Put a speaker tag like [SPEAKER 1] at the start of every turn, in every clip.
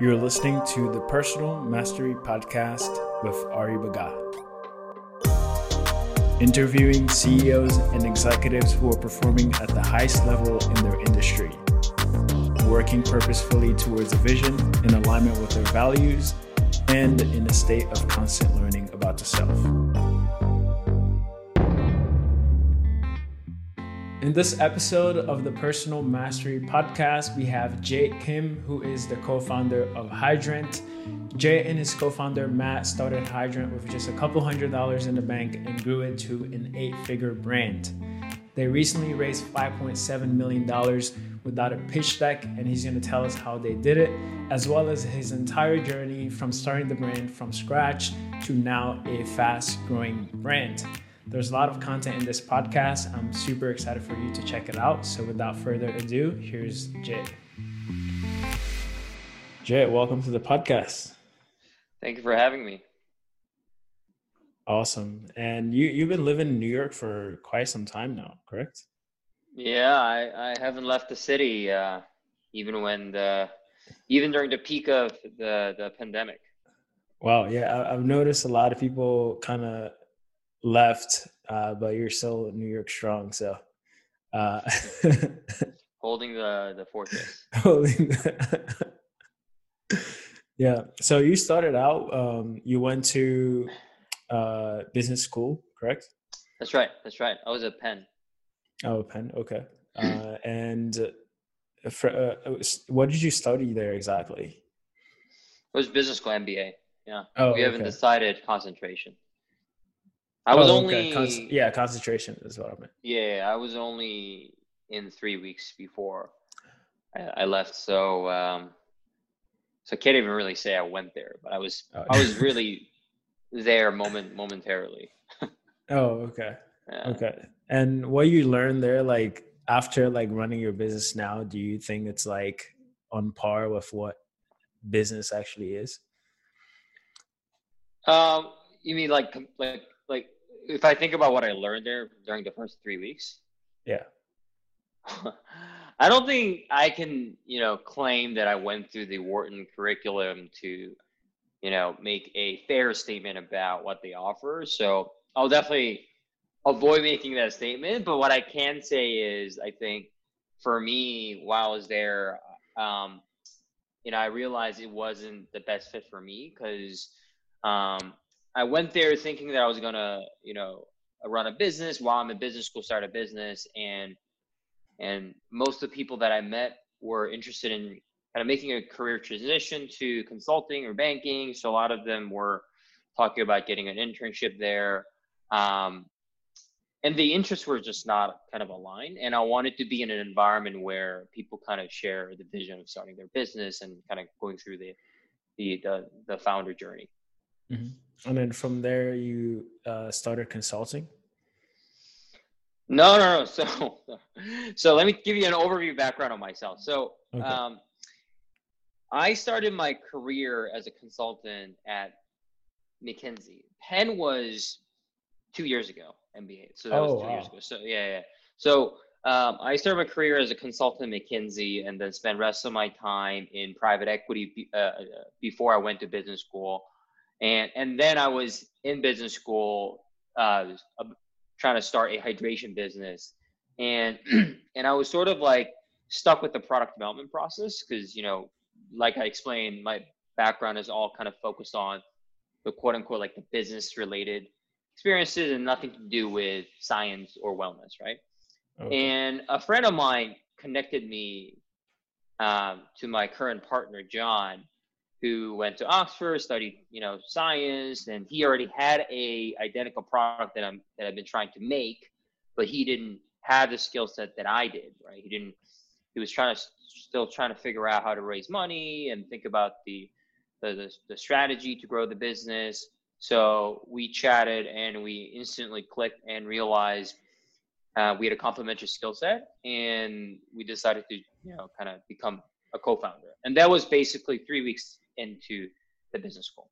[SPEAKER 1] You're listening to the Personal Mastery Podcast with Ari Baga. Interviewing CEOs and executives who are performing at the highest level in their industry, working purposefully towards a vision in alignment with their values, and in a state of constant learning about the self. In this episode of the Personal Mastery Podcast, we have Jai Kim, who is the co founder of Hydrant. Jai and his co founder Matt started Hydrant with just a couple hundred dollars in the bank and grew it to an eight figure brand. They recently raised $5.7 million without a pitch deck, and he's going to tell us how they did it, as well as his entire journey from starting the brand from scratch to now a fast growing brand. There's a lot of content in this podcast. I'm super excited for you to check it out. So, without further ado, here's Jai. Jai, welcome to the podcast.
[SPEAKER 2] Thank you for having me.
[SPEAKER 1] Awesome. And you you've been living in New York for quite some time now, correct?
[SPEAKER 2] Yeah, I, I haven't left the city uh, even when the even during the peak of the the pandemic.
[SPEAKER 1] Wow. Yeah, I, I've noticed a lot of people kind of left, uh, but you're still New York strong. So, uh,
[SPEAKER 2] holding the the fortress.
[SPEAKER 1] holding. The yeah. So you started out. Um, you went to uh, business school, correct?
[SPEAKER 2] That's right. That's right. I was at Penn.
[SPEAKER 1] Oh, Penn. Okay. Uh, and uh, for, uh, what did you study there exactly?
[SPEAKER 2] It was business school MBA. Yeah.
[SPEAKER 1] Oh,
[SPEAKER 2] we haven't
[SPEAKER 1] okay.
[SPEAKER 2] decided concentration. I was
[SPEAKER 1] Oh,
[SPEAKER 2] only.
[SPEAKER 1] Con- yeah, concentration is what I meant.
[SPEAKER 2] yeah, I was only in three weeks before I, I left. So um, so I can't even really say I went there, but I was
[SPEAKER 1] Oh.
[SPEAKER 2] I was really there moment momentarily.
[SPEAKER 1] Oh, okay.
[SPEAKER 2] Yeah.
[SPEAKER 1] Okay. And what you learned there, like after like running your business now, do you think it's like on par with what business actually is?
[SPEAKER 2] Um, you mean like like like if I think about what I learned there during the first three weeks,
[SPEAKER 1] Yeah.
[SPEAKER 2] I don't think I can you know claim that I went through the Wharton curriculum to you know make a fair statement about what they offer. So I'll definitely avoid making that statement. But what I can say is, I think for me, while I was there, um, you know, I realized it wasn't the best fit for me because um, I went there thinking that I was gonna, you know, run a business while I'm in business school, start a business, and and most of the people that I met were interested in kind of making a career transition to consulting or banking. So a lot of them were talking about getting an internship there. Um, and the interests were just not kind of aligned. And I wanted to be in an environment where people kind of share the vision of starting their business and kind of going through the the the, the founder journey.
[SPEAKER 1] And then from there, you uh, started consulting.
[SPEAKER 2] No, no, no. So, so let me give you an overview background on myself. So,
[SPEAKER 1] Okay.
[SPEAKER 2] um, I started my career as a consultant at McKinsey. Penn was two years ago, MBA. So that
[SPEAKER 1] Oh,
[SPEAKER 2] was two years ago. So yeah, yeah. So um, I started my career as a consultant at McKinsey, and then spent rest of my time in private equity be- uh, uh, before I went to business school, and and then I was in business school uh, trying to start a hydration business and and i was sort of like stuck with the product development process because you know like i explained my background is all kind of focused on the quote unquote like the business related experiences and nothing to do with science or wellness right
[SPEAKER 1] Okay.
[SPEAKER 2] and a friend of mine connected me um, to my current partner john who went to Oxford, studied, you know, science, and he already had a identical product that I'm that I've been trying to make, but he didn't have the skill set that I did, right? He didn't. He was trying to still trying to figure out how to raise money and think about the the the, the strategy to grow the business. So we chatted and we instantly clicked and realized uh, we had a complementary skill set, and we decided to you know kind of become a co-founder. And that was basically three weeks into the business school.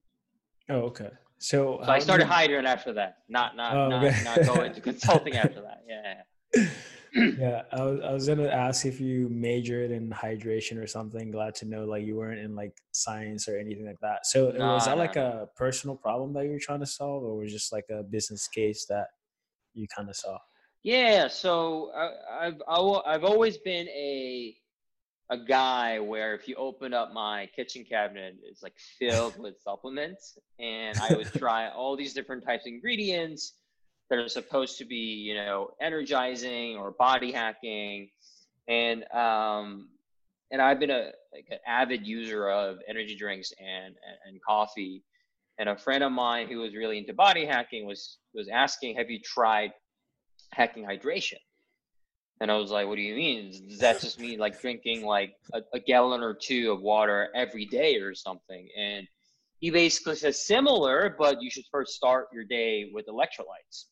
[SPEAKER 1] oh, okay. So,
[SPEAKER 2] So I
[SPEAKER 1] um,
[SPEAKER 2] started
[SPEAKER 1] you-
[SPEAKER 2] hiring after that, not not
[SPEAKER 1] Oh,
[SPEAKER 2] not,
[SPEAKER 1] okay.
[SPEAKER 2] not go into consulting after that. Yeah.
[SPEAKER 1] yeah, I was, I was gonna ask if you majored in hydration or something. Glad to know like you weren't in like science or anything like that. So uh,
[SPEAKER 2] Nah,
[SPEAKER 1] was that like a personal problem that you were trying to solve, or was just like a business case that you kind of saw?
[SPEAKER 2] Yeah, so uh, I, I've I've always been a a guy where if you open up my kitchen cabinet, it's like filled with supplements, and I would try all these different types of ingredients that are supposed to be, you know, energizing or body hacking, and um, and I've been a like an avid user of energy drinks and, and and coffee, and a friend of mine who was really into body hacking was was asking, "Have you tried hacking hydration?" And I was like, what do you mean? Does that just mean like drinking like a, a gallon or two of water every day or something? And he basically says similar, but you should first start your day with electrolytes.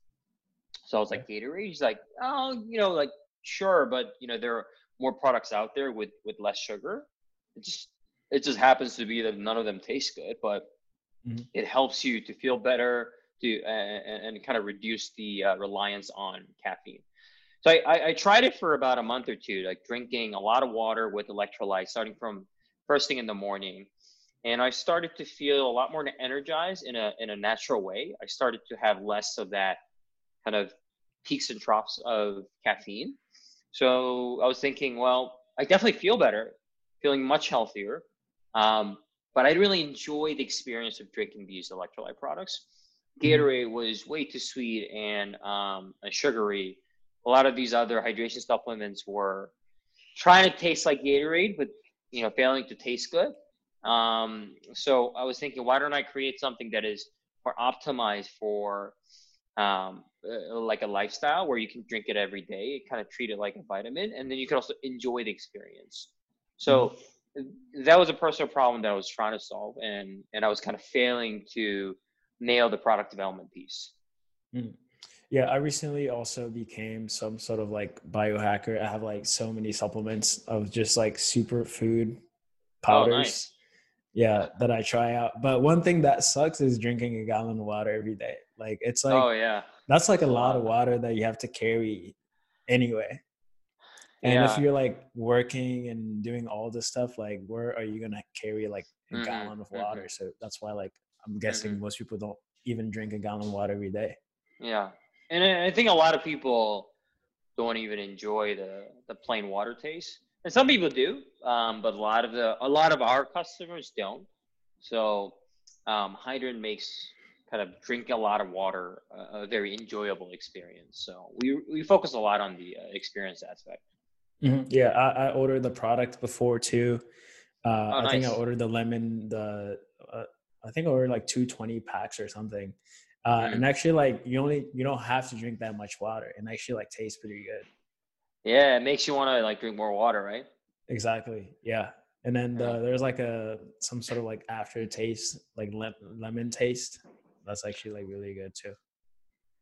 [SPEAKER 2] So I was like, Gatorade? He's like, oh, you know, like sure, but you know, there are more products out there with with less sugar. It just it just happens to be that none of them taste good, but
[SPEAKER 1] Mhm.
[SPEAKER 2] it helps you to feel better to uh, and, and kind of reduce the uh, reliance on caffeine. So I, I, I tried it for about a month or two, like drinking a lot of water with electrolytes, starting from first thing in the morning. And I started to feel a lot more energized in a in a natural way. I started to have less of that kind of peaks and troughs of caffeine. So I was thinking, well, I definitely feel better, feeling much healthier. Um, but I really enjoy the experience of drinking these electrolyte products. Gatorade was way too sweet and um, and sugary a lot of these other hydration supplements were trying to taste like Gatorade, but you know, failing to taste good. Um, so I was thinking, why don't I create something that is more optimized for um, uh, like a lifestyle where you can drink it every day, kind of treat it like a vitamin, and then you can also enjoy the experience. So that was a personal problem that I was trying to solve, and and I was kind of failing to nail the product development piece.
[SPEAKER 1] Yeah, I recently also became some sort of like biohacker. I have like so many supplements of just like superfood powders.
[SPEAKER 2] Oh, nice.
[SPEAKER 1] Yeah, that I try out. But one thing that sucks is drinking a gallon of water every day. Like it's like
[SPEAKER 2] oh yeah,
[SPEAKER 1] that's like a lot of water that you have to carry anyway. And if you're like working and doing all this stuff, like where are you gonna carry like a
[SPEAKER 2] Mhm,
[SPEAKER 1] gallon of
[SPEAKER 2] mhm.
[SPEAKER 1] water? So that's why like I'm guessing most people don't even drink a gallon of water every day.
[SPEAKER 2] Yeah, and I think a lot of people don't even enjoy the the plain water taste, and some people do, um, but a lot of the a lot of our customers don't. So, um, Hydrant makes kind of drink a lot of water a, a very enjoyable experience. So we we focus a lot on the uh, experience aspect.
[SPEAKER 1] Mhm. Yeah, I, I ordered the product before too. Uh,
[SPEAKER 2] Oh,
[SPEAKER 1] I think I ordered the lemon. The uh, I think I ordered like two twenty packs or something. Uh,
[SPEAKER 2] Mm.
[SPEAKER 1] And actually, like you only you don't have to drink that much water, and actually like tastes pretty good.
[SPEAKER 2] Yeah, it makes you want to like drink more water, right?
[SPEAKER 1] Exactly. Yeah. And then the, there's like a some sort of like aftertaste, like lem- lemon taste. That's actually like really good too.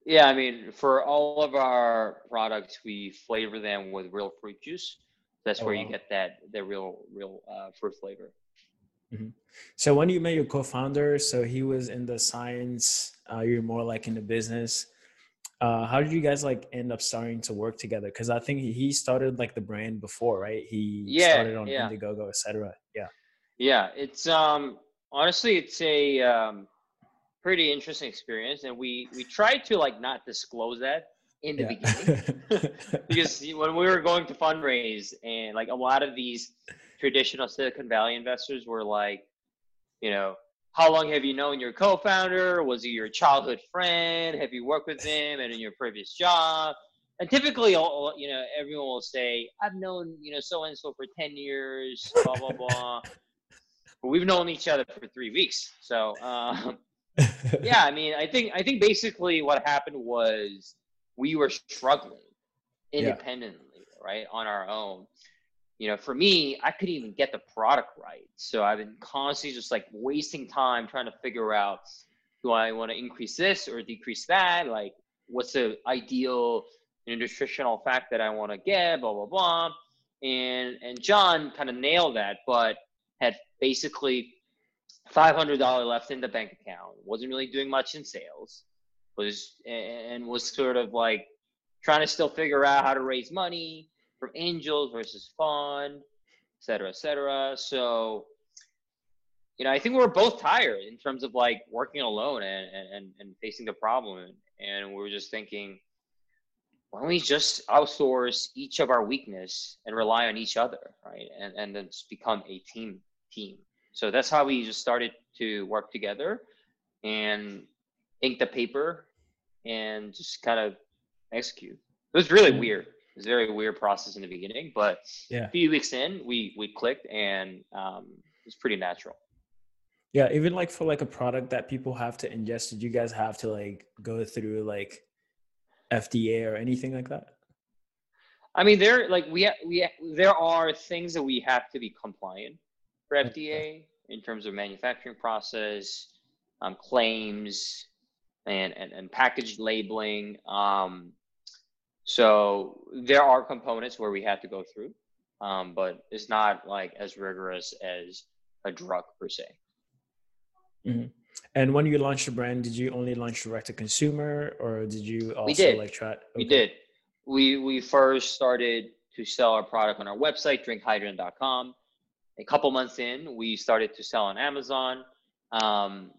[SPEAKER 2] Yeah, I mean, for all of our products, we flavor them with real fruit juice. That's
[SPEAKER 1] Oh,
[SPEAKER 2] where you get that the real real uh, fruit flavor.
[SPEAKER 1] So when you met your co-founder, so he was in the science, uh, you're more like in the business. Uh, how did you guys like end up starting to work together? Because I think he- started like the brand before, right? He
[SPEAKER 2] Yeah,
[SPEAKER 1] started on
[SPEAKER 2] yeah.
[SPEAKER 1] Indiegogo, etc. Yeah.
[SPEAKER 2] Yeah, it's um honestly it's a um, pretty interesting experience, and we we tried to like not disclose that in the beginning because when we were going to fundraise and like a lot of these traditional Silicon Valley investors were like, you know, how long have you known your co-founder? Was he your childhood friend? Have you worked with him and in your previous job? And typically, you know, everyone will say, "I've known you know so and so for ten years." Blah blah blah. but we've known each other for three weeks, so um, yeah. I mean, I think I think basically what happened was we were struggling
[SPEAKER 1] Yeah.
[SPEAKER 2] independently, right, on our own. You know, for me, I couldn't even get the product right, so I've been constantly just like wasting time trying to figure out: do I want to increase this or decrease that? Like, what's the ideal nutritional fact that I want to get? Blah blah blah. And and John kind of nailed that, but had basically five hundred dollar left in the bank account. wasn't really doing much in sales. Was and was sort of like trying to still figure out how to raise money from angels versus fund, et cetera, et cetera. So, you know, I think we're both tired in terms of like working alone and, and, and facing the problem. And we are just thinking, why don't we just outsource each of our weakness and rely on each other, right? And, and then just become a team team. So that's how we just started to work together and ink the paper and just kind of execute. It was really mm-hmm. weird. It was a very weird process in the beginning, but yeah. a few weeks in, we we clicked and um, it was pretty natural.
[SPEAKER 1] Yeah, even like for like a product that people have to ingest, did you guys have to like go through like FDA or anything like that?
[SPEAKER 2] I mean, there like we we there are things that we have to be compliant for FDA in terms of manufacturing process, um, claims, and, and and package labeling. Um, so there are components where we have to go through, um, but it's not like as rigorous as a drug per se.
[SPEAKER 1] Mm-hmm. And when you launched the brand, did you only launch direct to consumer, or did you also
[SPEAKER 2] we did.
[SPEAKER 1] like try? Okay.
[SPEAKER 2] We did. We we first started to sell our product on our website, drinkhydrant.com. A couple months in, we started to sell on Amazon, um,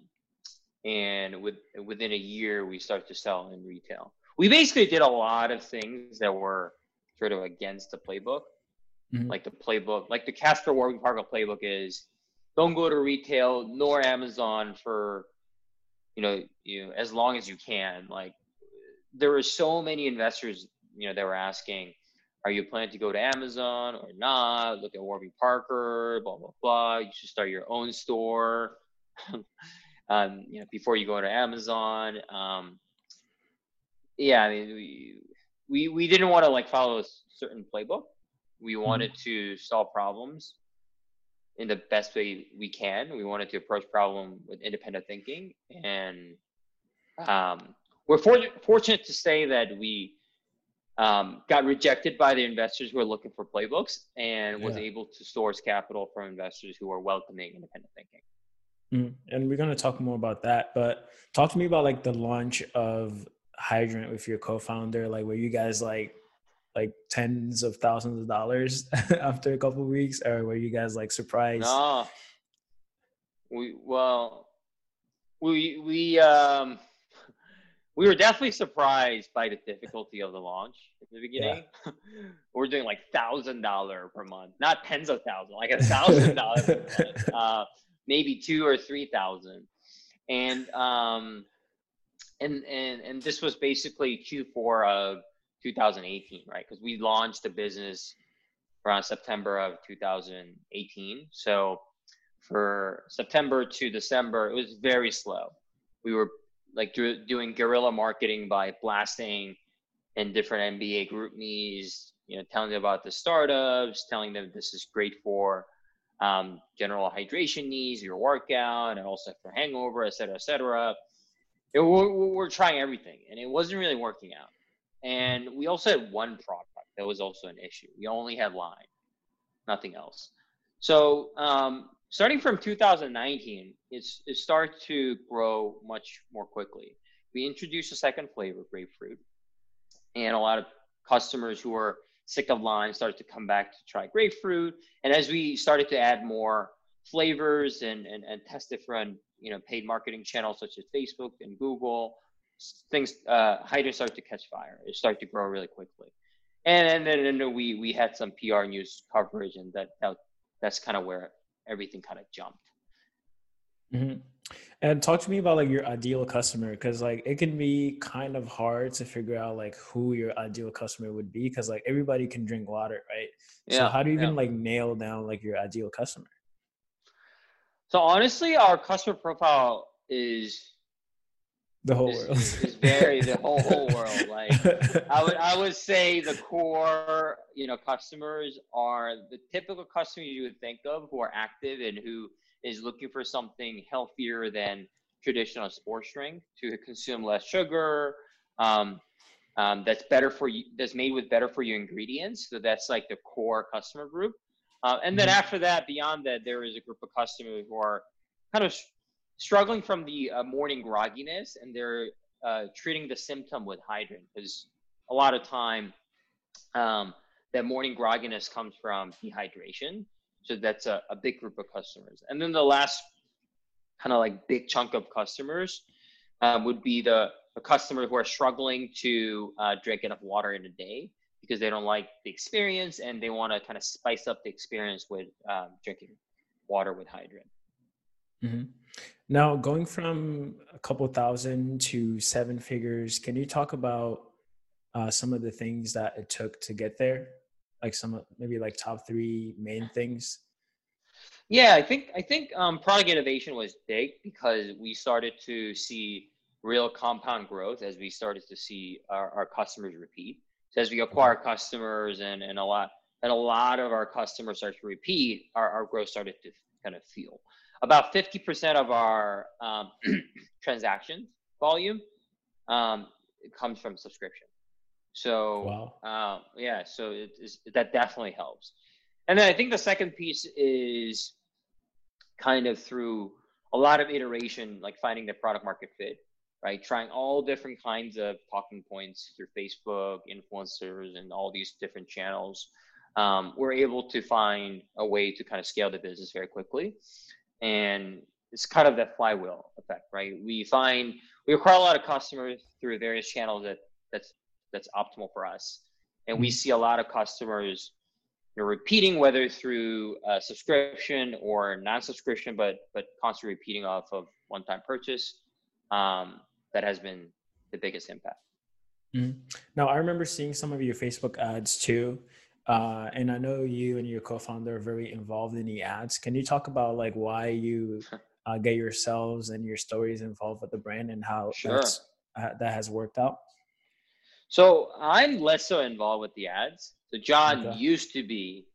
[SPEAKER 2] and with within a year, we started to sell in retail. We basically did a lot of things that were sort of against the playbook, mm-hmm. like the playbook, like the Casper Warby Parker playbook is don't go to retail nor Amazon for you know you as long as you can. Like there were so many investors you know that were asking, are you planning to go to Amazon or not? Look at Warby Parker, blah blah blah. You should start your own store. um, you know, before you go to Amazon. Um, yeah, I mean, we, we we didn't want to like follow a certain playbook. We mm-hmm. wanted mm-hmm. to solve problems in the best way we can. We wanted to approach problem with independent thinking, and um, we're for, fortunate to say that we um, got rejected by the investors who are looking for playbooks, and was able to source capital from investors who are welcoming independent thinking.
[SPEAKER 1] Mm, and we're going to talk more about that, but talk to me about like the launch of Hydrant with your co-founder. Like, were you guys like like tens of thousands of dollars after a couple weeks, or were you guys like surprised?
[SPEAKER 2] No, we well, we we um we were definitely surprised by the difficulty of the launch in the beginning. Yeah. we're doing like thousand dollar per month, not tens of thousands, like a thousand dollars, uh, maybe two or three thousand, and um, and and and this was basically Q4 of 2018, right? Because we launched the business around September of 2018. So for September to December, it was very slow. We were like do, doing guerrilla marketing by blasting in different MBA GroupMes, you know, telling them about the startups, telling them this is great for um, general hydration needs, your workout, and also for hangover, et cetera, et cetera. It, we're, we're trying everything, and it wasn't really working out. And we also had one product that was also an issue. We only had line, nothing else. So um, starting from 2019, it's, it started to grow much more quickly. We introduced a second flavor, grapefruit, and a lot of customers who were sick of lime started to come back to try grapefruit. And as we started to add more flavors and, and, and test different you know paid marketing channels such as Facebook and Google, things uh, Hydrant started to catch fire. It started to grow really quickly, and, and then and then we we had some PR news coverage, and that, that that's kind of where everything kind of jumped.
[SPEAKER 1] Mm-hmm. And talk to me about like your ideal customer, because like it can be kind of hard to figure out like who your ideal customer would be, because like everybody can drink water, right? Yeah, so how do you even like nail down like your ideal customer?
[SPEAKER 2] So honestly, our customer profile is
[SPEAKER 1] the whole is, world.
[SPEAKER 2] is very the whole whole world. Like I would I would say the core you know customers are the typical customer you would think of who are active and who is looking for something healthier than traditional sports drink to consume less sugar. Um, um, that's better for you. That's made with better for you ingredients. So that's like the core customer group. Uh, and then mm-hmm. after that, beyond that, there is a group of customers who are kind of struggling from the uh, morning grogginess, and they're uh, treating the symptom with hydrant because a lot of time um, that morning grogginess comes from dehydration. So that's a, a big group of customers. And then the last kind of like big chunk of customers um, would be the, the customers who are struggling to uh, drink enough water in a day because they don't like the experience and they want to kind of spice up the experience with um, drinking water with hydrant.
[SPEAKER 1] Mm-hmm. Now, going from a couple thousand to seven figures, can you talk about uh, some of the things that it took to get there? Like some maybe like top three main things.
[SPEAKER 2] Yeah, I think I think um, product innovation was big because we started to see real compound growth as we started to see our, our customers repeat. So as we acquire customers and, and a lot and a lot of our customers start to repeat, our, our growth started to kind of feel. About 50% of our um, transaction volume um, comes from subscription. So wow. uh, yeah, so it is, that definitely helps. And then I think the second piece is kind of through a lot of iteration, like finding the product market fit, right? Trying all different kinds of talking points through Facebook, influencers, and all these different channels. Um, we're able to find a way to kind of scale the business very quickly. And it's kind of that flywheel effect, right? We find we acquire a lot of customers through various channels that that's that's optimal for us, and we mm-hmm. see a lot of customers you know, repeating whether through a subscription or non-subscription, but but constantly repeating off of one-time purchase. Um, that has been the biggest impact.
[SPEAKER 1] Mm-hmm. Now, I remember seeing some of your Facebook ads too. Uh, and I know you and your co-founder are very involved in the ads. Can you talk about like why you uh, get yourselves and your stories involved with the brand and how sure. uh, that has worked out?
[SPEAKER 2] So I'm less so involved with the ads. So John okay. used to be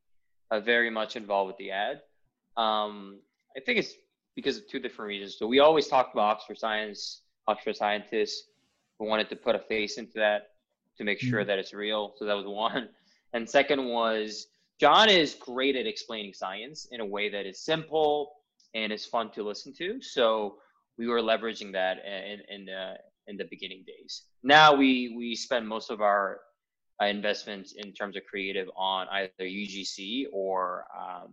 [SPEAKER 2] uh, very much involved with the ad. Um, I think it's because of two different reasons. So we always talked about Oxford Science, Oxford scientists who wanted to put a face into that to make sure mm-hmm. that it's real. So that was one. And second was John is great at explaining science in a way that is simple and is fun to listen to. So we were leveraging that in in the in the beginning days. Now we we spend most of our uh, investments in terms of creative on either UGC or um,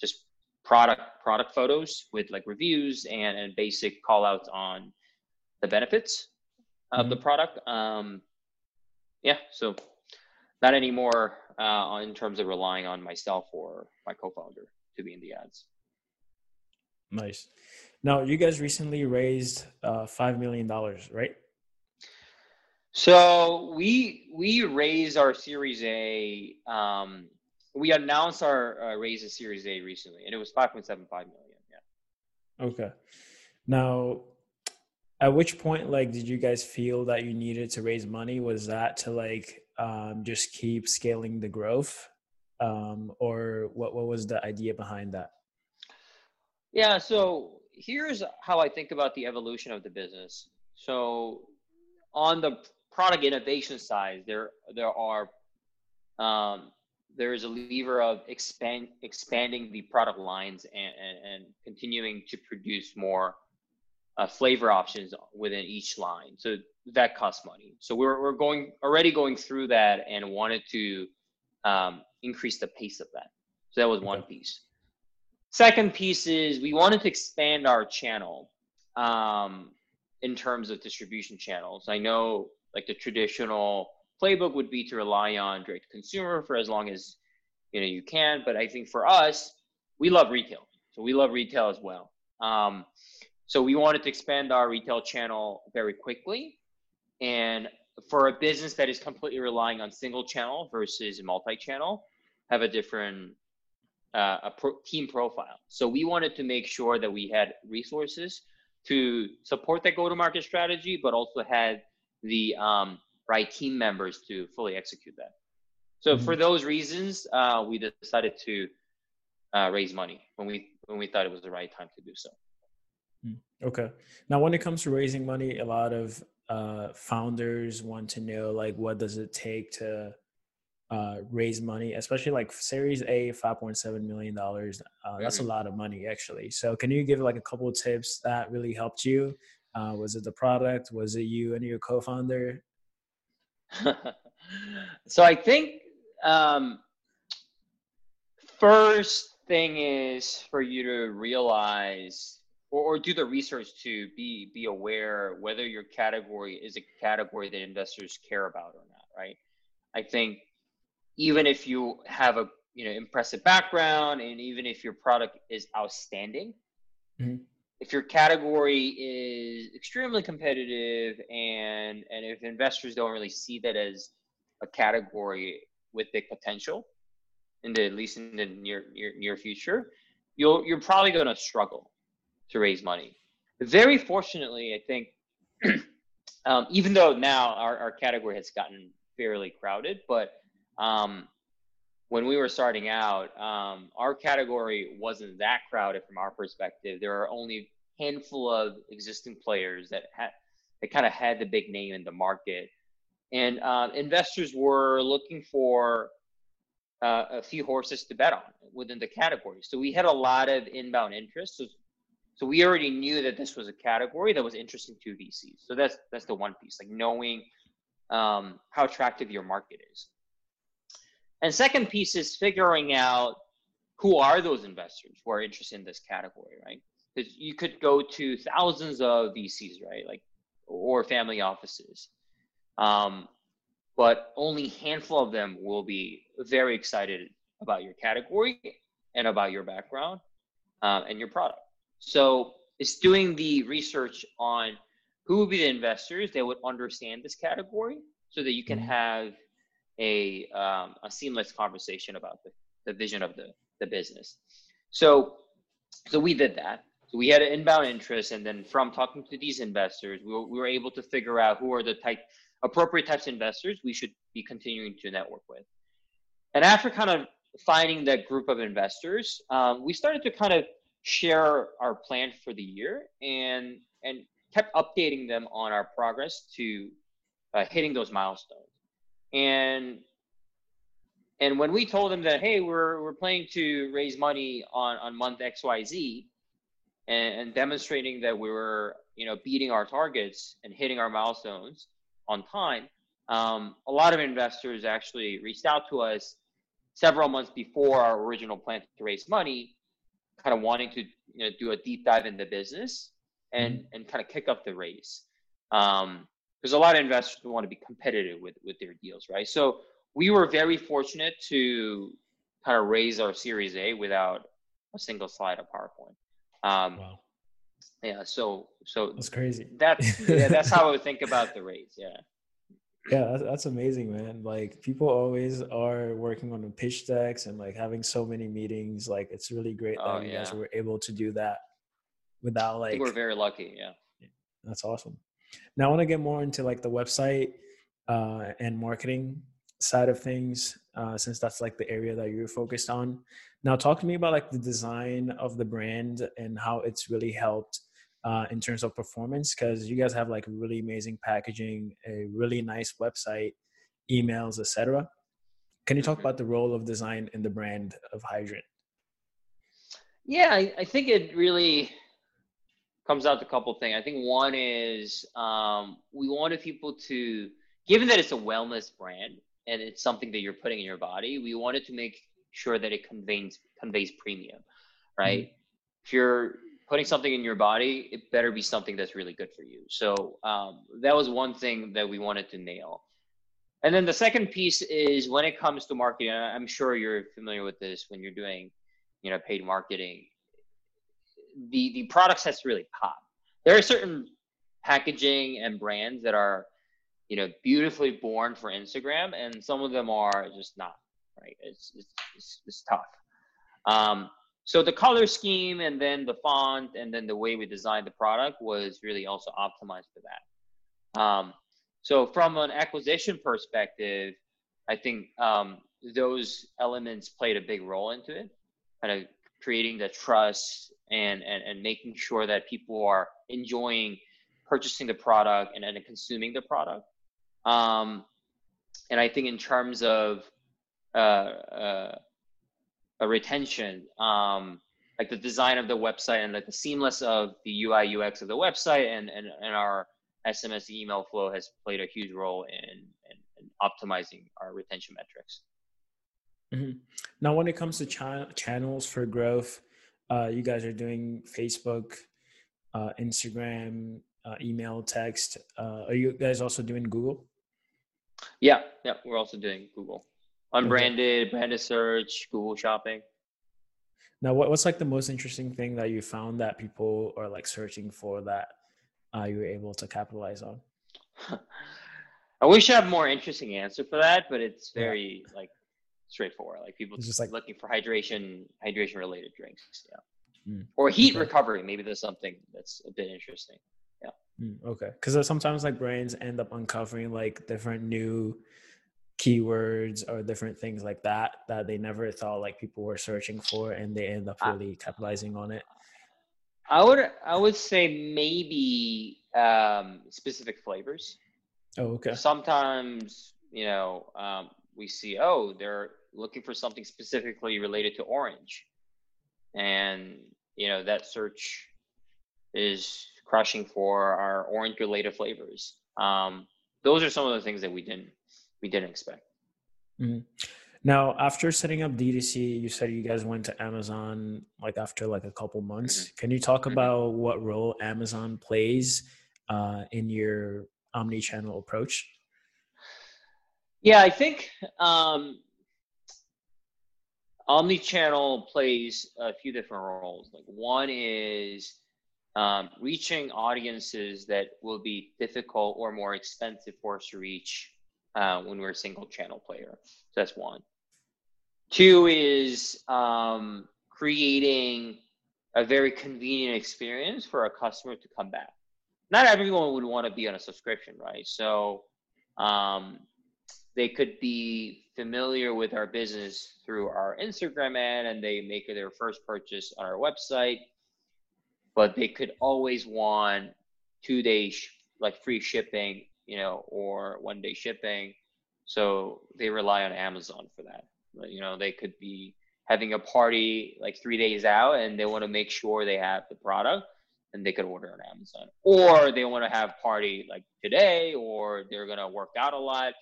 [SPEAKER 2] just product product photos with like reviews and, and basic call outs on the benefits of mm-hmm. the product. Um, yeah, so not anymore uh, in terms of relying on myself or my co-founder to be in the ads.
[SPEAKER 1] Nice. Now, you guys recently raised uh, five million dollars, right?
[SPEAKER 2] So we we raised our Series A. Um, we announced our uh, raise of Series A recently, and it was five point seven five million. Yeah.
[SPEAKER 1] Okay. Now, at which point, like, did you guys feel that you needed to raise money? Was that to like um, just keep scaling the growth, um, or what? What was the idea behind that?
[SPEAKER 2] Yeah. So here's how I think about the evolution of the business. So on the product innovation side, there there are um, there is a lever of expand expanding the product lines and, and, and continuing to produce more uh, flavor options within each line. So that costs money. So we're we're going already going through that and wanted to um, increase the pace of that. So that was one piece. Second piece is we wanted to expand our channel um, in terms of distribution channels. I know like the traditional playbook would be to rely on direct consumer for as long as you know you can, but I think for us, we love retail, so we love retail as well. Um, so we wanted to expand our retail channel very quickly, and for a business that is completely relying on single channel versus multi-channel, have a different uh, a pro- team profile. So we wanted to make sure that we had resources to support that go-to-market strategy, but also had the um, right team members to fully execute that. So mm-hmm. for those reasons, uh, we decided to uh, raise money when we when we thought it was the right time to do so.
[SPEAKER 1] Mm, okay. Now, when it comes to raising money, a lot of uh, founders want to know like what does it take to uh, raise money, especially like Series A, five point seven million dollars. Uh, that's a lot of money, actually. So, can you give like a couple of tips that really helped you? Uh, was it the product? Was it you and your co-founder?
[SPEAKER 2] so I think um, first thing is for you to realize or, or do the research to be be aware whether your category is a category that investors care about or not right i think even if you have a you know impressive background and even if your product is outstanding mm-hmm. If your category is extremely competitive and and if investors don't really see that as a category with the potential in the at least in the near near, near future you'll you're probably going to struggle to raise money. Very fortunately i think um, even though now our, our category has gotten fairly crowded but um, when we were starting out, um, our category wasn't that crowded from our perspective. There are only handful of existing players that had that kind of had the big name in the market, and um, investors were looking for uh, a few horses to bet on within the category. So we had a lot of inbound interest. So, so we already knew that this was a category that was interesting to VCs. So that's that's the one piece, like knowing um, how attractive your market is. And second piece is figuring out who are those investors who are interested in this category, right? Because you could go to thousands of VCs, right? Like, or family offices. Um, but only handful of them will be very excited about your category and about your background um, and your product. So it's doing the research on who would be the investors that would understand this category so that you can mm-hmm. have a, um, a seamless conversation about the, the vision of the, the business. So, so we did that. So we had an inbound interest, and then from talking to these investors, we were, we were able to figure out who are the type appropriate types of investors we should be continuing to network with. And after kind of finding that group of investors, um, we started to kind of share our plan for the year and and kept updating them on our progress to uh, hitting those milestones and and when we told them that hey we're we're planning to raise money on on month xyz and, and demonstrating that we were you know beating our targets and hitting our milestones on time um, a lot of investors actually reached out to us several months before our original plan to raise money kind of wanting to you know do a deep dive in the business and mm-hmm. and kind of kick up the race um, because a lot of investors want to be competitive with with their deals, right? So we were very fortunate to kind of raise our Series A without a single slide of PowerPoint. Um, wow. Yeah. So so
[SPEAKER 1] that's crazy.
[SPEAKER 2] That's yeah. That's how I would think about the raise. Yeah.
[SPEAKER 1] Yeah, that's, that's amazing, man. Like people always are working on the pitch decks and like having so many meetings. Like it's really great that oh, you yeah. guys were able to do that without like.
[SPEAKER 2] we're very lucky. Yeah.
[SPEAKER 1] That's awesome. Now I want to get more into like the website uh, and marketing side of things, uh, since that's like the area that you're focused on. Now, talk to me about like the design of the brand and how it's really helped uh, in terms of performance, because you guys have like really amazing packaging, a really nice website, emails, etc. Can you talk mm-hmm. about the role of design in the brand of Hydrant?
[SPEAKER 2] Yeah, I, I think it really comes out to a couple things. I think one is um, we wanted people to, given that it's a wellness brand and it's something that you're putting in your body, we wanted to make sure that it conveys conveys premium, right? Mm-hmm. If you're putting something in your body, it better be something that's really good for you. So um, that was one thing that we wanted to nail. And then the second piece is when it comes to marketing. I'm sure you're familiar with this when you're doing, you know, paid marketing the the products has to really pop. There are certain packaging and brands that are, you know, beautifully born for Instagram, and some of them are just not. Right? It's it's it's, it's tough. Um, so the color scheme and then the font and then the way we designed the product was really also optimized for that. Um, so from an acquisition perspective, I think um, those elements played a big role into it, kind of creating the trust and, and, and making sure that people are enjoying purchasing the product and, and consuming the product. Um, and I think in terms of uh, uh, a retention, um, like the design of the website and like the seamless of the UI UX of the website and, and, and our SMS email flow has played a huge role in, in, in optimizing our retention metrics.
[SPEAKER 1] Mm-hmm. Now, when it comes to ch- channels for growth, uh, you guys are doing Facebook, uh, Instagram, uh, email, text. Uh, are you guys also doing Google?
[SPEAKER 2] Yeah, yeah, we're also doing Google, unbranded, okay. branded search, Google Shopping.
[SPEAKER 1] Now, what, what's like the most interesting thing that you found that people are like searching for that uh, you were able to capitalize on?
[SPEAKER 2] I wish I had more interesting answer for that, but it's very yeah. like straightforward. Like people just like looking for hydration, hydration related drinks. Yeah. Mm. Or heat okay. recovery. Maybe there's something that's a bit interesting. Yeah.
[SPEAKER 1] Mm, okay. Because sometimes like brands end up uncovering like different new keywords or different things like that that they never thought like people were searching for and they end up really capitalizing on it
[SPEAKER 2] i would i would say maybe um specific flavors
[SPEAKER 1] oh okay
[SPEAKER 2] sometimes you know um we see oh they're looking for something specifically related to orange and you know that search is crushing for our orange related flavors um those are some of the things that we didn't we didn't expect.
[SPEAKER 1] Mm-hmm. Now, after setting up DTC, you said you guys went to Amazon like after like a couple months. Mm-hmm. Can you talk mm-hmm. about what role Amazon plays uh, in your omni-channel approach?
[SPEAKER 2] Yeah, I think um, omni-channel plays a few different roles. Like one is um, reaching audiences that will be difficult or more expensive for us to reach uh, when we're a single channel player. So that's one. Two is um, creating a very convenient experience for a customer to come back. Not everyone would want to be on a subscription, right? So um, they could be familiar with our business through our Instagram ad and they make their first purchase on our website, but they could always want two days like free shipping you know, or one day shipping. So they rely on Amazon for that. You know, they could be having a party like three days out and they want to make sure they have the product and they could order on Amazon. Or they want to have party like today or they're gonna work out a lot,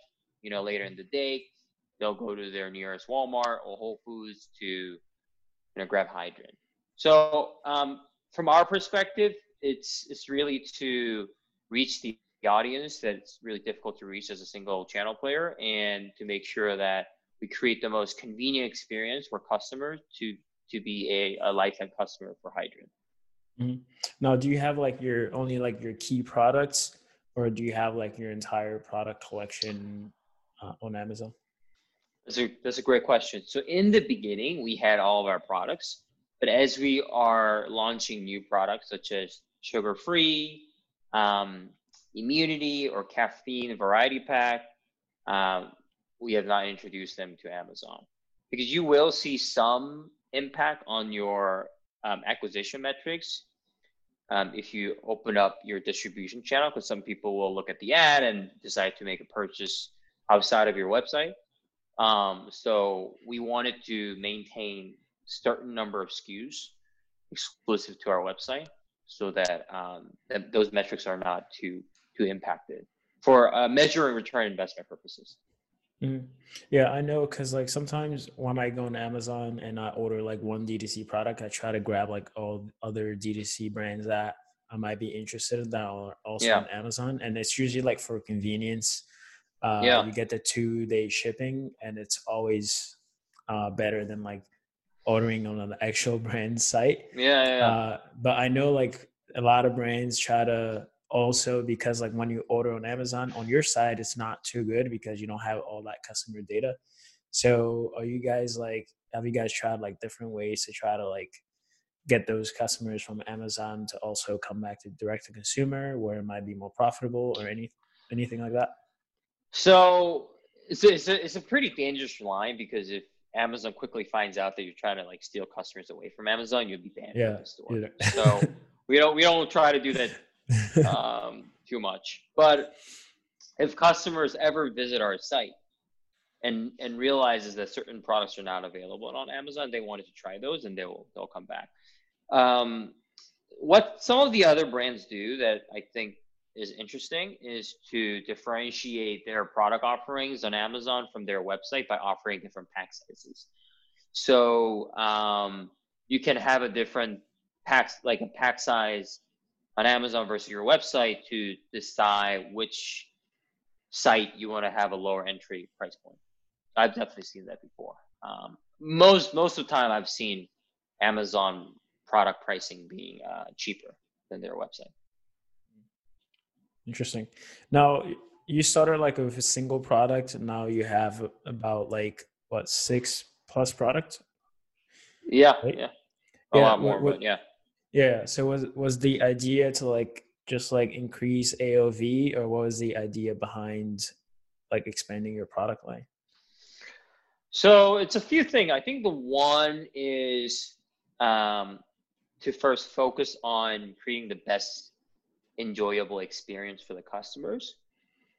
[SPEAKER 2] you know, later in the day. They'll go to their nearest Walmart or Whole Foods to you know grab hydrant. So um, from our perspective, it's it's really to reach the audience that's really difficult to reach as a single channel player and to make sure that we create the most convenient experience for customers to to be a, a lifetime customer for hydrant
[SPEAKER 1] mm-hmm. now do you have like your only like your key products or do you have like your entire product collection uh, on amazon?
[SPEAKER 2] That's a, that's a great question. So in the beginning we had all of our products but as we are launching new products such as sugar free um, immunity or caffeine variety pack, um, we have not introduced them to Amazon. Because you will see some impact on your um, acquisition metrics um, if you open up your distribution channel because some people will look at the ad and decide to make a purchase outside of your website. Um, so we wanted to maintain certain number of SKUs exclusive to our website so that, um, that those metrics are not too to impact it for uh, measuring return investment purposes.
[SPEAKER 1] Mm-hmm. Yeah, I know because like sometimes when I go on Amazon and I order like one DTC product, I try to grab like all other DTC brands that I might be interested in that are also yeah. on Amazon, and it's usually like for convenience. Uh, yeah, you get the two day shipping, and it's always uh, better than like ordering on an actual brand site.
[SPEAKER 2] Yeah, yeah. Uh,
[SPEAKER 1] but I know like a lot of brands try to also because like when you order on Amazon on your side, it's not too good because you don't have all that customer data. So are you guys like have you guys tried like different ways to try to like get those customers from Amazon to also come back to direct to consumer where it might be more profitable or any anything like that?
[SPEAKER 2] So it's a, it's a, it's a pretty dangerous line because if Amazon quickly finds out that you're trying to like steal customers away from Amazon, you'll be banned yeah, from the store. Yeah. so we don't we don't try to do that um, too much. But if customers ever visit our site and and realizes that certain products are not available on Amazon, they wanted to try those and they'll they'll come back. Um, what some of the other brands do that I think is interesting is to differentiate their product offerings on Amazon from their website by offering different pack sizes. So um, you can have a different pack, like a pack size on Amazon versus your website to decide which site you want to have a lower entry price point. I've definitely seen that before. Um, most most of the time, I've seen Amazon product pricing being uh, cheaper than their website.
[SPEAKER 1] Interesting. Now you started like with a single product, and now you have about like what six plus products?
[SPEAKER 2] Yeah, right? yeah, a yeah, lot more, what, but yeah.
[SPEAKER 1] Yeah. So was was the idea to like just like increase AOV, or what was the idea behind like expanding your product line?
[SPEAKER 2] So it's a few things. I think the one is um, to first focus on creating the best enjoyable experience for the customers.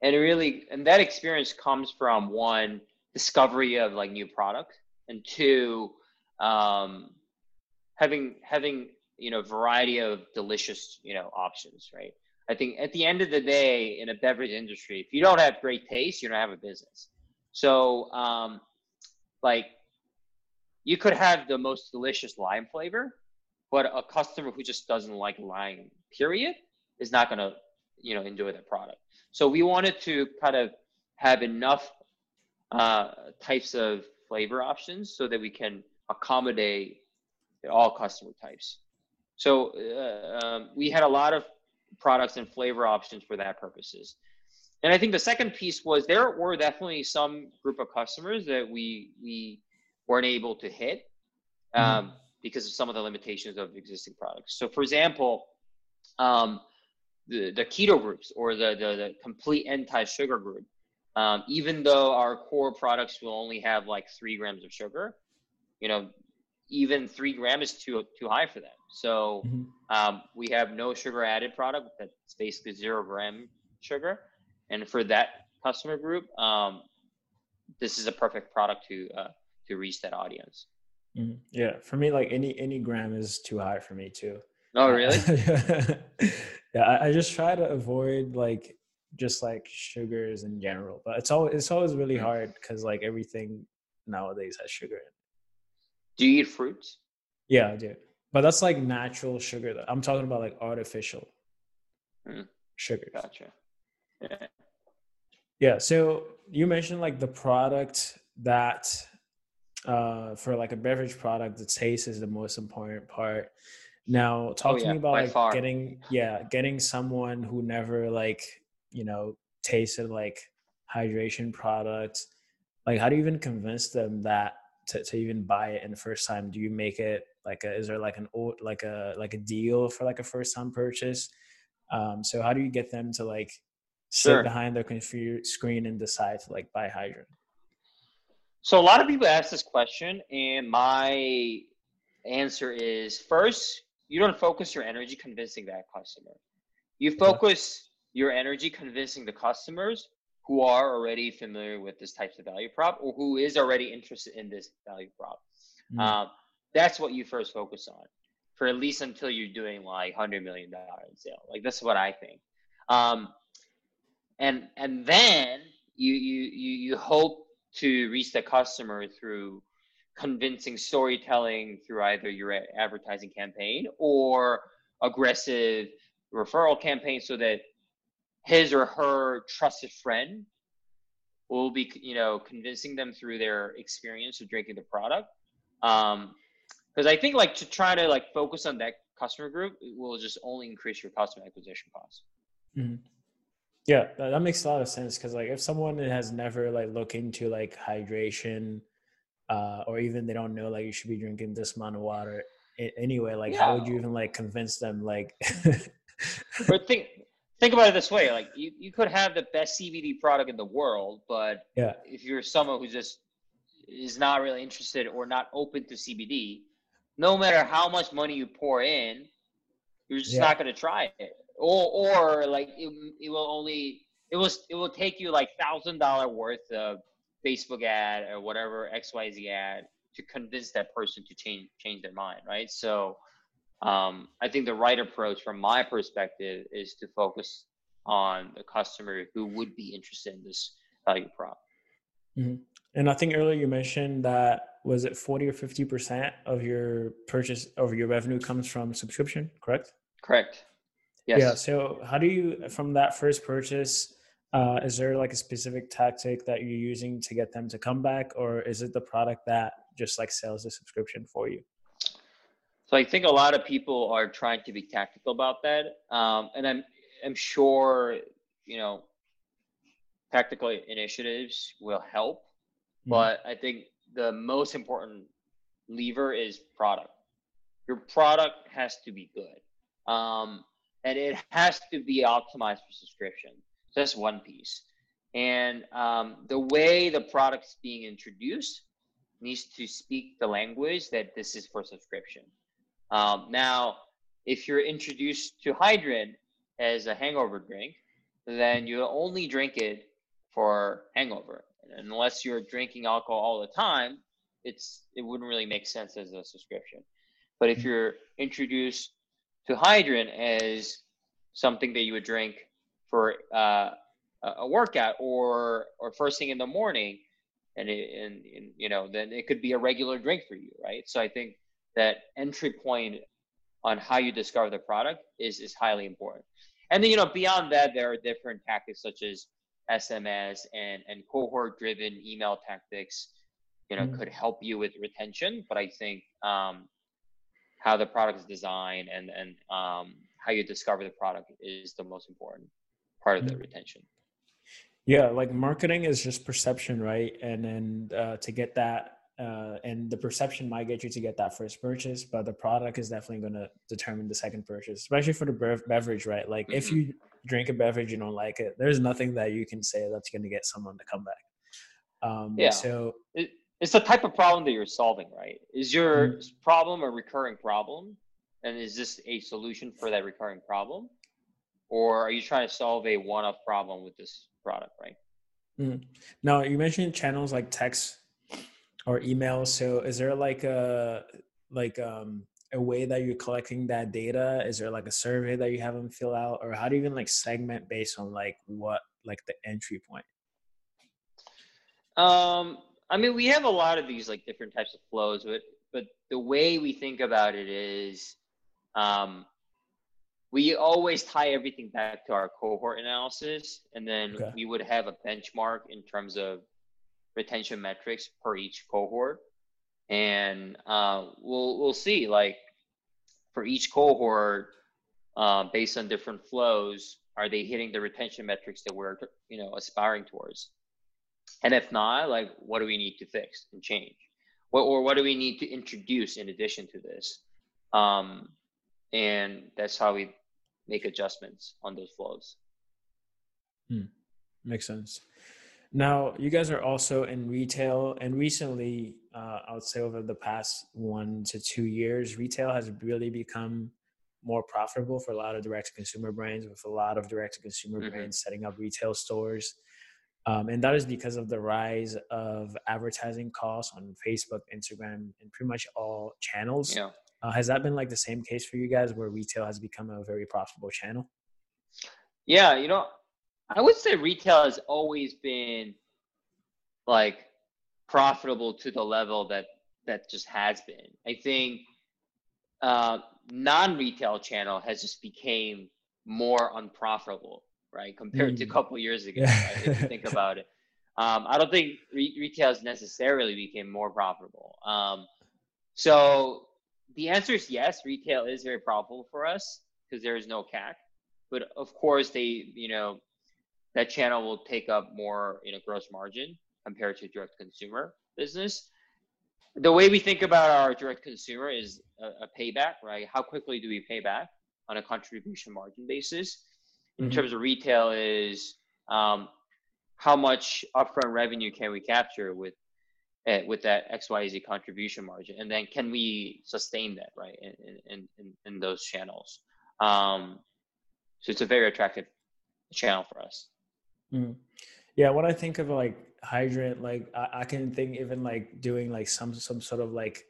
[SPEAKER 2] And really and that experience comes from one discovery of like new product and two um, having having you know variety of delicious you know options right? I think at the end of the day in a beverage industry if you don't have great taste you don't have a business. So um, like you could have the most delicious lime flavor but a customer who just doesn't like lime, period, is not going to, you know, enjoy the product. So we wanted to kind of have enough uh, types of flavor options so that we can accommodate all customer types. So uh, um, we had a lot of products and flavor options for that purposes. And I think the second piece was there were definitely some group of customers that we we weren't able to hit. Mm-hmm. Um, because of some of the limitations of existing products. So, for example, um, the, the keto groups or the, the, the complete anti-sugar group, um, even though our core products will only have like three grams of sugar, you know, even three gram is too too high for them. So mm-hmm. um, we have no sugar added product that's basically zero gram sugar, and for that customer group, um, this is a perfect product to uh, to reach that audience.
[SPEAKER 1] Mm-hmm. Yeah, for me, like any any gram is too high for me too.
[SPEAKER 2] Oh, really?
[SPEAKER 1] yeah, I, I, just try to avoid like just like sugars in general, but it's always it's always really mm. hard because like everything nowadays has sugar in it.
[SPEAKER 2] Do you eat fruits?
[SPEAKER 1] Yeah, I do, but that's like natural sugar. Though. I'm talking about like artificial mm. sugars.
[SPEAKER 2] Gotcha. Yeah.
[SPEAKER 1] Yeah. So you mentioned like the product that uh, for like a beverage product, the taste is the most important part. Now, talk oh, to yeah, me about like far. getting, yeah, getting someone who never like, you know, tasted like hydration products. Like, how do you even convince them that to, to even buy it in the first time? Do you make it like a, is there like an old, like a, like a deal for like a first time purchase? Um, so how do you get them to like sit sure. behind their computer screen and decide to like buy hydrant?
[SPEAKER 2] So a lot of people ask this question, and my answer is first, you don't focus your energy convincing that customer. You focus your energy convincing the customers who are already familiar with this types of value prop or who is already interested in this value prop. Mm-hmm. Um, that's what you first focus on for at least until you're doing like hundred million dollar in sale. Like that's what I think. Um, and and then you you you you hope to reach the customer through convincing storytelling through either your advertising campaign or aggressive referral campaign so that his or her trusted friend will be you know convincing them through their experience of drinking the product um because i think like to try to like focus on that customer group will just only increase your customer acquisition costs
[SPEAKER 1] mm-hmm. Yeah, that, makes a lot of sense because like if someone has never like looked into like hydration, uh, or even they don't know like you should be drinking this amount of water anyway, like yeah. how would you even like convince them like?
[SPEAKER 2] but think think about it this way: like you, you could have the best CBD product in the world, but
[SPEAKER 1] yeah,
[SPEAKER 2] if you're someone who just is not really interested or not open to CBD, no matter how much money you pour in, you're just yeah. not going to try it or or like it, it will only it was it will take you like thousand dollar worth of Facebook ad or whatever XYZ ad to convince that person to change change their mind, right? So um, I think the right approach from my perspective is to focus on the customer who would be interested in this value prop.
[SPEAKER 1] Mm-hmm. And I think earlier you mentioned that was it 40 or 50% of your purchase of your revenue comes from subscription, correct?
[SPEAKER 2] Correct. Yes.
[SPEAKER 1] Yeah. So how do you from that first purchase, uh, is there like a specific tactic that you're using to get them to come back, or is it the product that just like sells the subscription for you?
[SPEAKER 2] So I think a lot of people are trying to be tactical about that, um, and I'm I'm sure you know tactical initiatives will help, mm-hmm. but I think the most important lever is product. Your product has to be good, um, and it has to be optimized for subscription. So that's one piece. And um, the way the product's being introduced needs to speak the language that this is for subscription. Um, now, if you're introduced to Hydrant as a hangover drink, then you only drink it for hangover. And unless you're drinking alcohol all the time, it's it wouldn't really make sense as a subscription. But if you're introduced to Hydrant as something that you would drink for uh, a workout or or first thing in the morning, and, it, and, and you know then it could be a regular drink for you, right? So I think that entry point on how you discover the product is is highly important. And then you know beyond that, there are different tactics such as SMS and and cohort driven email tactics. You know, mm-hmm. could help you with retention, but I think um, how the product is designed and and um, how you discover the product is the most important part of the mm-hmm. retention.
[SPEAKER 1] Yeah, like marketing is just perception, right? And then uh, to get that uh, and the perception might get you to get that first purchase, but the product is definitely going to determine the second purchase, especially for the beverage, right? Like mm-hmm. if you drink a beverage you don't like it, there's nothing that you can say that's going to get someone to come back. Um,
[SPEAKER 2] yeah. So it, it's the type of problem that you're solving, right? Is your mm-hmm. problem a recurring problem, and is this a solution for that recurring problem, or are you trying to solve a one-off problem with this product, right?
[SPEAKER 1] Mm-hmm. Now you mentioned channels like text or email. So is there like a like um a way that you're collecting that data? Is there like a survey that you have them fill out, or how do you even like segment based on like what like the entry point?
[SPEAKER 2] Um, I mean, we have a lot of these like different types of flows, but but the way we think about it is, um, we always tie everything back to our cohort analysis, and then okay. we would have a benchmark in terms of retention metrics per each cohort, and uh, we'll we'll see like for each cohort uh, based on different flows, are they hitting the retention metrics that we're you know aspiring towards? And if not, like what do we need to fix and change? What or what do we need to introduce in addition to this? Um, and that's how we make adjustments on those flows.
[SPEAKER 1] Hmm. Makes sense. Now, you guys are also in retail, and recently, uh, I would say over the past one to two years, retail has really become more profitable for a lot of direct to consumer brands, with a lot of direct to consumer mm-hmm. brands setting up retail stores. Um, and that is because of the rise of advertising costs on Facebook, Instagram, and pretty much all channels. Yeah. Uh, has that been like the same case for you guys where retail has become a very profitable channel?
[SPEAKER 2] Yeah, you know, I would say retail has always been like profitable to the level that that just has been. I think uh, non-retail channel has just became more unprofitable, right, compared mm. to a mm. couple years ago. Right, if you think about it, um, I don't think re- retail has necessarily became more profitable. Um, so the answer is yes, retail is very profitable for us because there is no CAC. But of course, they you know that channel will take up more you know gross margin compared to direct consumer business. The way we think about our direct consumer is a, a payback, right? How quickly do we pay back on a contribution margin basis? In mm-hmm. terms of retail, is um, how much upfront revenue can we capture with uh, with that XYZ contribution margin, and then can we sustain that right in in in, those channels? Um, so it's a very attractive channel for us.
[SPEAKER 1] Mm. Yeah, when I think of like hydrant, like I, I, can think even like doing like some some sort of like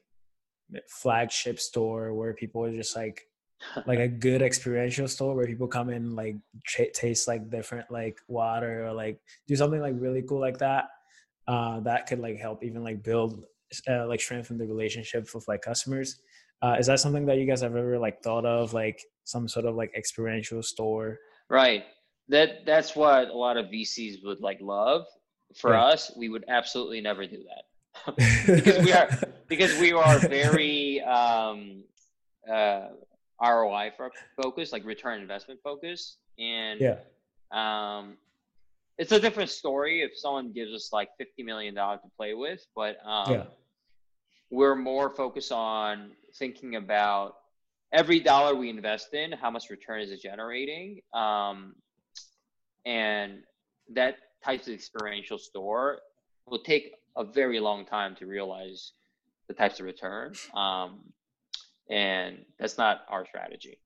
[SPEAKER 1] flagship store where people are just like like a good experiential store where people come in like ch- taste like different like water or like do something like really cool like that uh that could like help even like build uh, like strengthen the relationship with like customers. Uh is that something that you guys have ever like thought of like some sort of like experiential store?
[SPEAKER 2] Right. That that's what a lot of vcs would like love. For yeah. us we would absolutely never do that. Because we are because we are very um uh ROI focus, like return investment focus. And
[SPEAKER 1] yeah,
[SPEAKER 2] um, it's a different story if someone gives us like fifty million dollars to play with, but um, yeah. we're more focused on thinking about every dollar we invest in, how much return is it generating, um, and that type of experiential store will take a very long time to realize the types of return. Um, and that's not our strategy.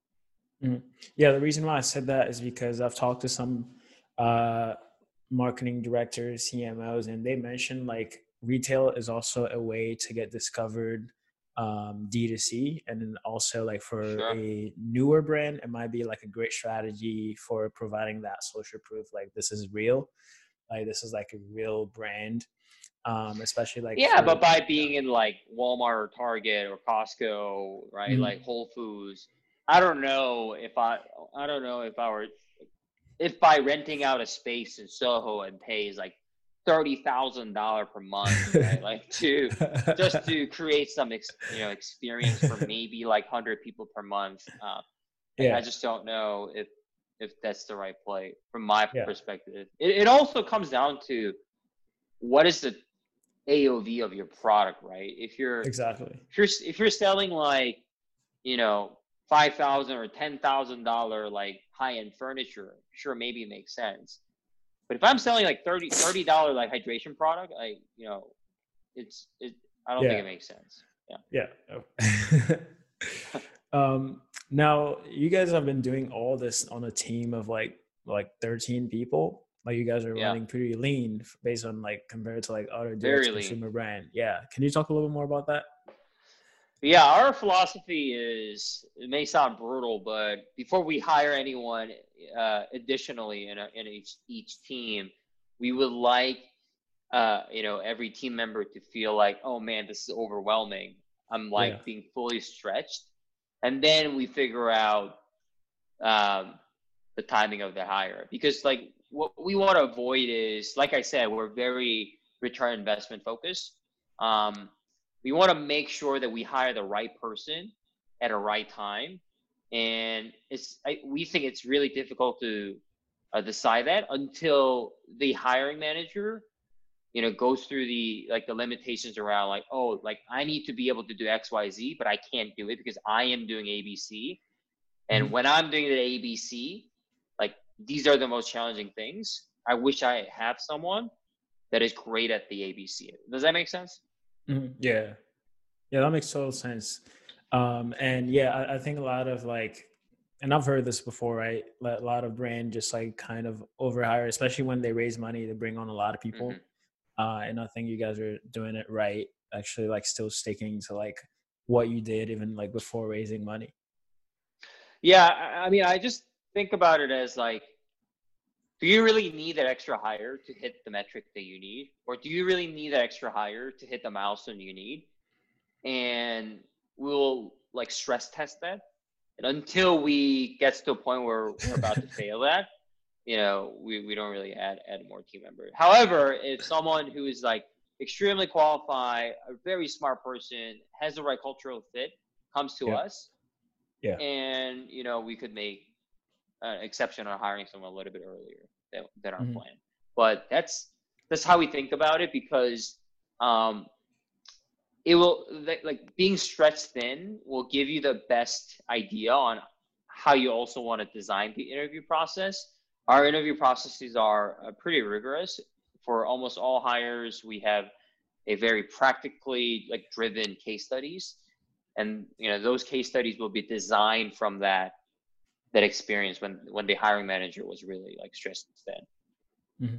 [SPEAKER 1] Mm-hmm. Yeah, the reason why I said that is because I've talked to some uh, marketing directors, CMOs, and they mentioned like retail is also a way to get discovered um, D2C. And then also, like for sure. a newer brand, it might be like a great strategy for providing that social proof like this is real, like this is like a real brand um, especially like
[SPEAKER 2] yeah, for, but by being in like Walmart or Target or Costco, right, mm-hmm. like Whole Foods, I don't know if I I don't know if I were if by renting out a space in Soho and pays like thirty thousand dollar per month, right? like to just to create some ex, you know experience for maybe like hundred people per month. Uh, yeah, I just don't know if if that's the right play from my yeah. perspective. It, it also comes down to what is the AOV of your product, right? If you're
[SPEAKER 1] exactly
[SPEAKER 2] if you're if you're selling like, you know, five thousand or ten thousand dollar like high end furniture, sure maybe it makes sense. But if I'm selling like 30 thirty dollar like hydration product, I you know, it's it I don't yeah. think it makes sense.
[SPEAKER 1] Yeah. Yeah. Oh. um now you guys have been doing all this on a team of like like 13 people like you guys are yeah. running pretty lean based on like compared to like other consumer brand. Yeah. Can you talk a little bit more about that?
[SPEAKER 2] Yeah, our philosophy is it may sound brutal, but before we hire anyone uh, additionally in, a, in each, each team, we would like uh, you know every team member to feel like, oh man, this is overwhelming. I'm like yeah. being fully stretched, and then we figure out um, the timing of the hire because like what we want to avoid is, like I said, we're very return investment focused. Um, we want to make sure that we hire the right person at a right time, and it's I, we think it's really difficult to uh, decide that until the hiring manager, you know, goes through the like the limitations around like, oh, like I need to be able to do X, Y, Z, but I can't do it because I am doing ABC, and mm-hmm. when I'm doing the ABC, like these are the most challenging things. I wish I have someone that is great at the ABC. Does that make sense?
[SPEAKER 1] Mm-hmm. Yeah, yeah, that makes total sense. Um, and yeah, I, I, think a lot of like, and I've heard this before, right? A lot of brand just like kind of overhire, especially when they raise money to bring on a lot of people. Mm-hmm. Uh, and I think you guys are doing it right. Actually, like still sticking to like what you did even like before raising money.
[SPEAKER 2] Yeah, I mean, I just think about it as like do you really need that extra hire to hit the metric that you need? Or do you really need that extra hire to hit the milestone you need? And we'll like stress test that. And until we get to a point where we're about to fail that you know we, we don't really add add more team members however if someone who is like extremely qualified a very smart person has the right cultural fit comes to
[SPEAKER 1] yeah.
[SPEAKER 2] us
[SPEAKER 1] yeah.
[SPEAKER 2] and you know we could make an exception on hiring someone a little bit earlier than, than our mm-hmm. plan. But that's that's how we think about it because um, it will like being stretched thin will give you the best idea on how you also want to design the interview process. Our interview processes are uh, pretty rigorous. For almost all hires, we have a very practically like driven case studies, and you know those case studies will be designed from that that experience when when the hiring manager was really like stressed instead.
[SPEAKER 1] Mm-hmm.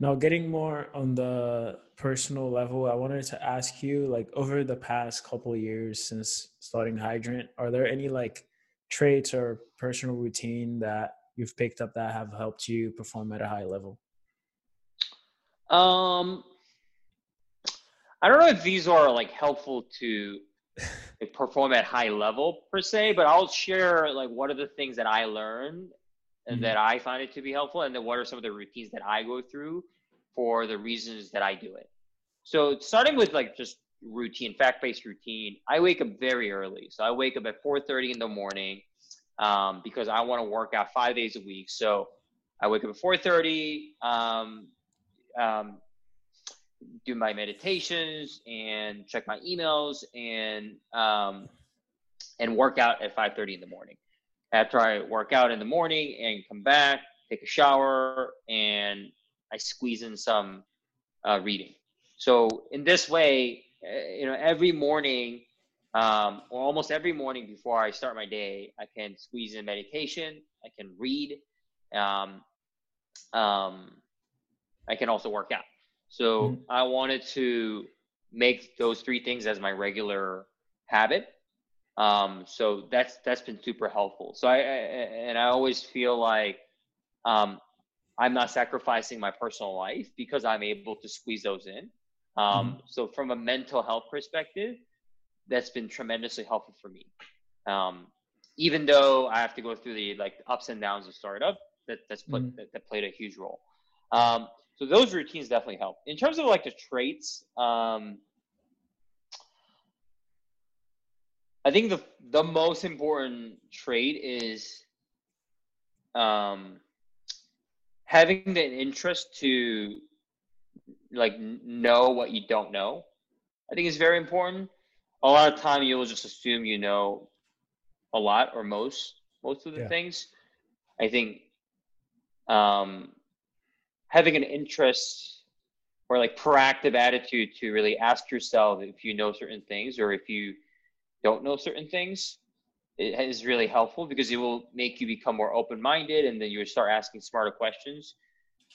[SPEAKER 1] Now, getting more on the personal level, I wanted to ask you, like, over the past couple years since starting Hydrant, are there any like traits or personal routine that you've picked up that have helped you perform at a high level?
[SPEAKER 2] Um, I don't know if these are like helpful to like, perform at high level per se, but I'll share like what are the things that I learned and mm-hmm. that I find it to be helpful, and then what are some of the routines that I go through for the reasons that I do it. So starting with like just routine, fact-based routine, I wake up very early. So I wake up at 4:30 in the morning um, because I want to work out five days a week. So I wake up at 4:30. Um, um, do my meditations and check my emails and um, and work out at 5:30 in the morning. After I work out in the morning and come back, take a shower, and I squeeze in some uh, reading. So in this way, eh, you know, every morning um, or almost every morning before I start my day, I can squeeze in meditation. I can read. Um, um, I can also work out. So mm-hmm. I wanted to make those three things as my regular habit. Um, so that's that's been super helpful. So I, I and I always feel like um, I'm not sacrificing my personal life because I'm able to squeeze those in. Um, mm-hmm. So from a mental health perspective, that's been tremendously helpful for me. Um, even though I have to go through the like ups and downs of startup, that that's put, mm-hmm. that, that, played a huge role. Um, so those routines definitely help. In terms of like the traits, um, I think the the most important trait is um, having the interest to like know what you don't know. I think is very important. A lot of time you'll just assume you know a lot or most most of the yeah. things. I think um, having an interest or like proactive attitude to really ask yourself if you know certain things or if you don't know certain things it is really helpful because it will make you become more open-minded and then you start asking smarter questions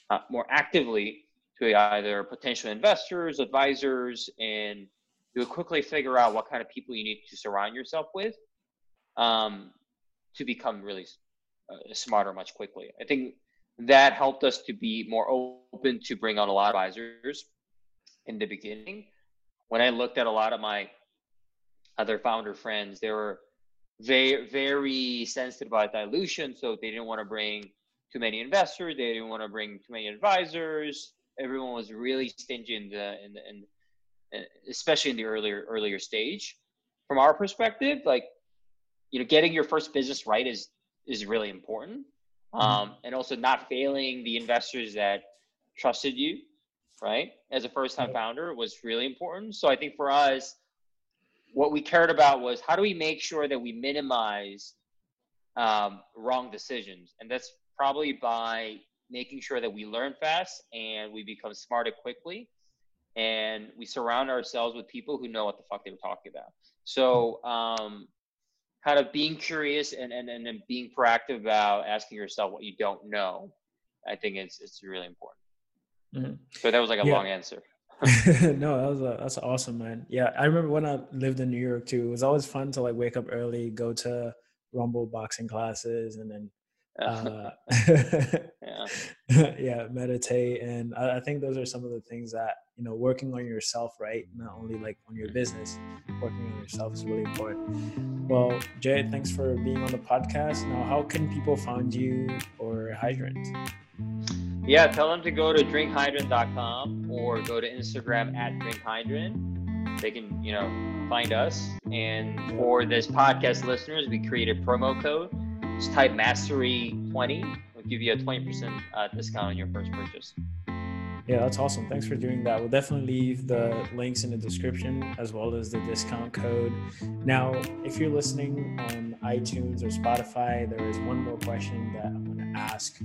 [SPEAKER 2] uh, more actively to either potential investors advisors and you'll quickly figure out what kind of people you need to surround yourself with um, to become really uh, smarter much quickly. I think that helped us to be more open to bring on a lot of advisors in the beginning. When I looked at a lot of my other founder friends, they were very, very sensitive about dilution. So they didn't want to bring too many investors. They didn't want to bring too many advisors. Everyone was really stingy in the, in the, in, especially in the earlier, earlier stage. From our perspective, like, you know, getting your first business right is, is really important. Um, and also not failing the investors that trusted you, right? As a first time founder was really important. So I think for us, what we cared about was how do we make sure that we minimize um, wrong decisions? And that's probably by making sure that we learn fast and we become smarter quickly and we surround ourselves with people who know what the fuck they were talking about. So um, kind of being curious and, and, and then being proactive about asking yourself what you don't know, I think it's, it's really important. Mm-hmm. So that was like a yeah. long answer.
[SPEAKER 1] no, that was a, that's awesome, man. Yeah, I remember when I lived in New York too. It was always fun to like wake up early, go to Rumble boxing classes, and then uh, yeah, yeah, meditate. And I, I, think those are some of the things that you know, working on yourself, right? Not only like on your business, working on yourself is really important. Well, Jai, thanks for being on the podcast. Now, how can people find you or Hydrant?
[SPEAKER 2] Yeah, tell them to go to drinkhydrant.com or go to Instagram at drinkhydrant. They can, you know, find us. And for this podcast listeners, we created promo code just type mastery20. We'll give you a 20% uh, discount on your first purchase.
[SPEAKER 1] Yeah, that's awesome. Thanks for doing that. We'll definitely leave the links in the description as well as the discount code. Now, if you're listening on iTunes or Spotify, there is one more question that I'm going to ask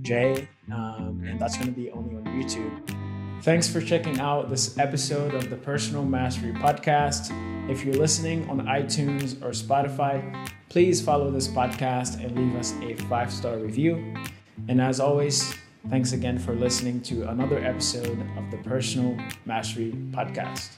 [SPEAKER 1] Jai, um, and that's going to be only on YouTube. Thanks for checking out this episode of the Personal Mastery Podcast. If you're listening on iTunes or Spotify, please follow this podcast and leave us a five star review. And as always, thanks again for listening to another episode of the Personal Mastery Podcast.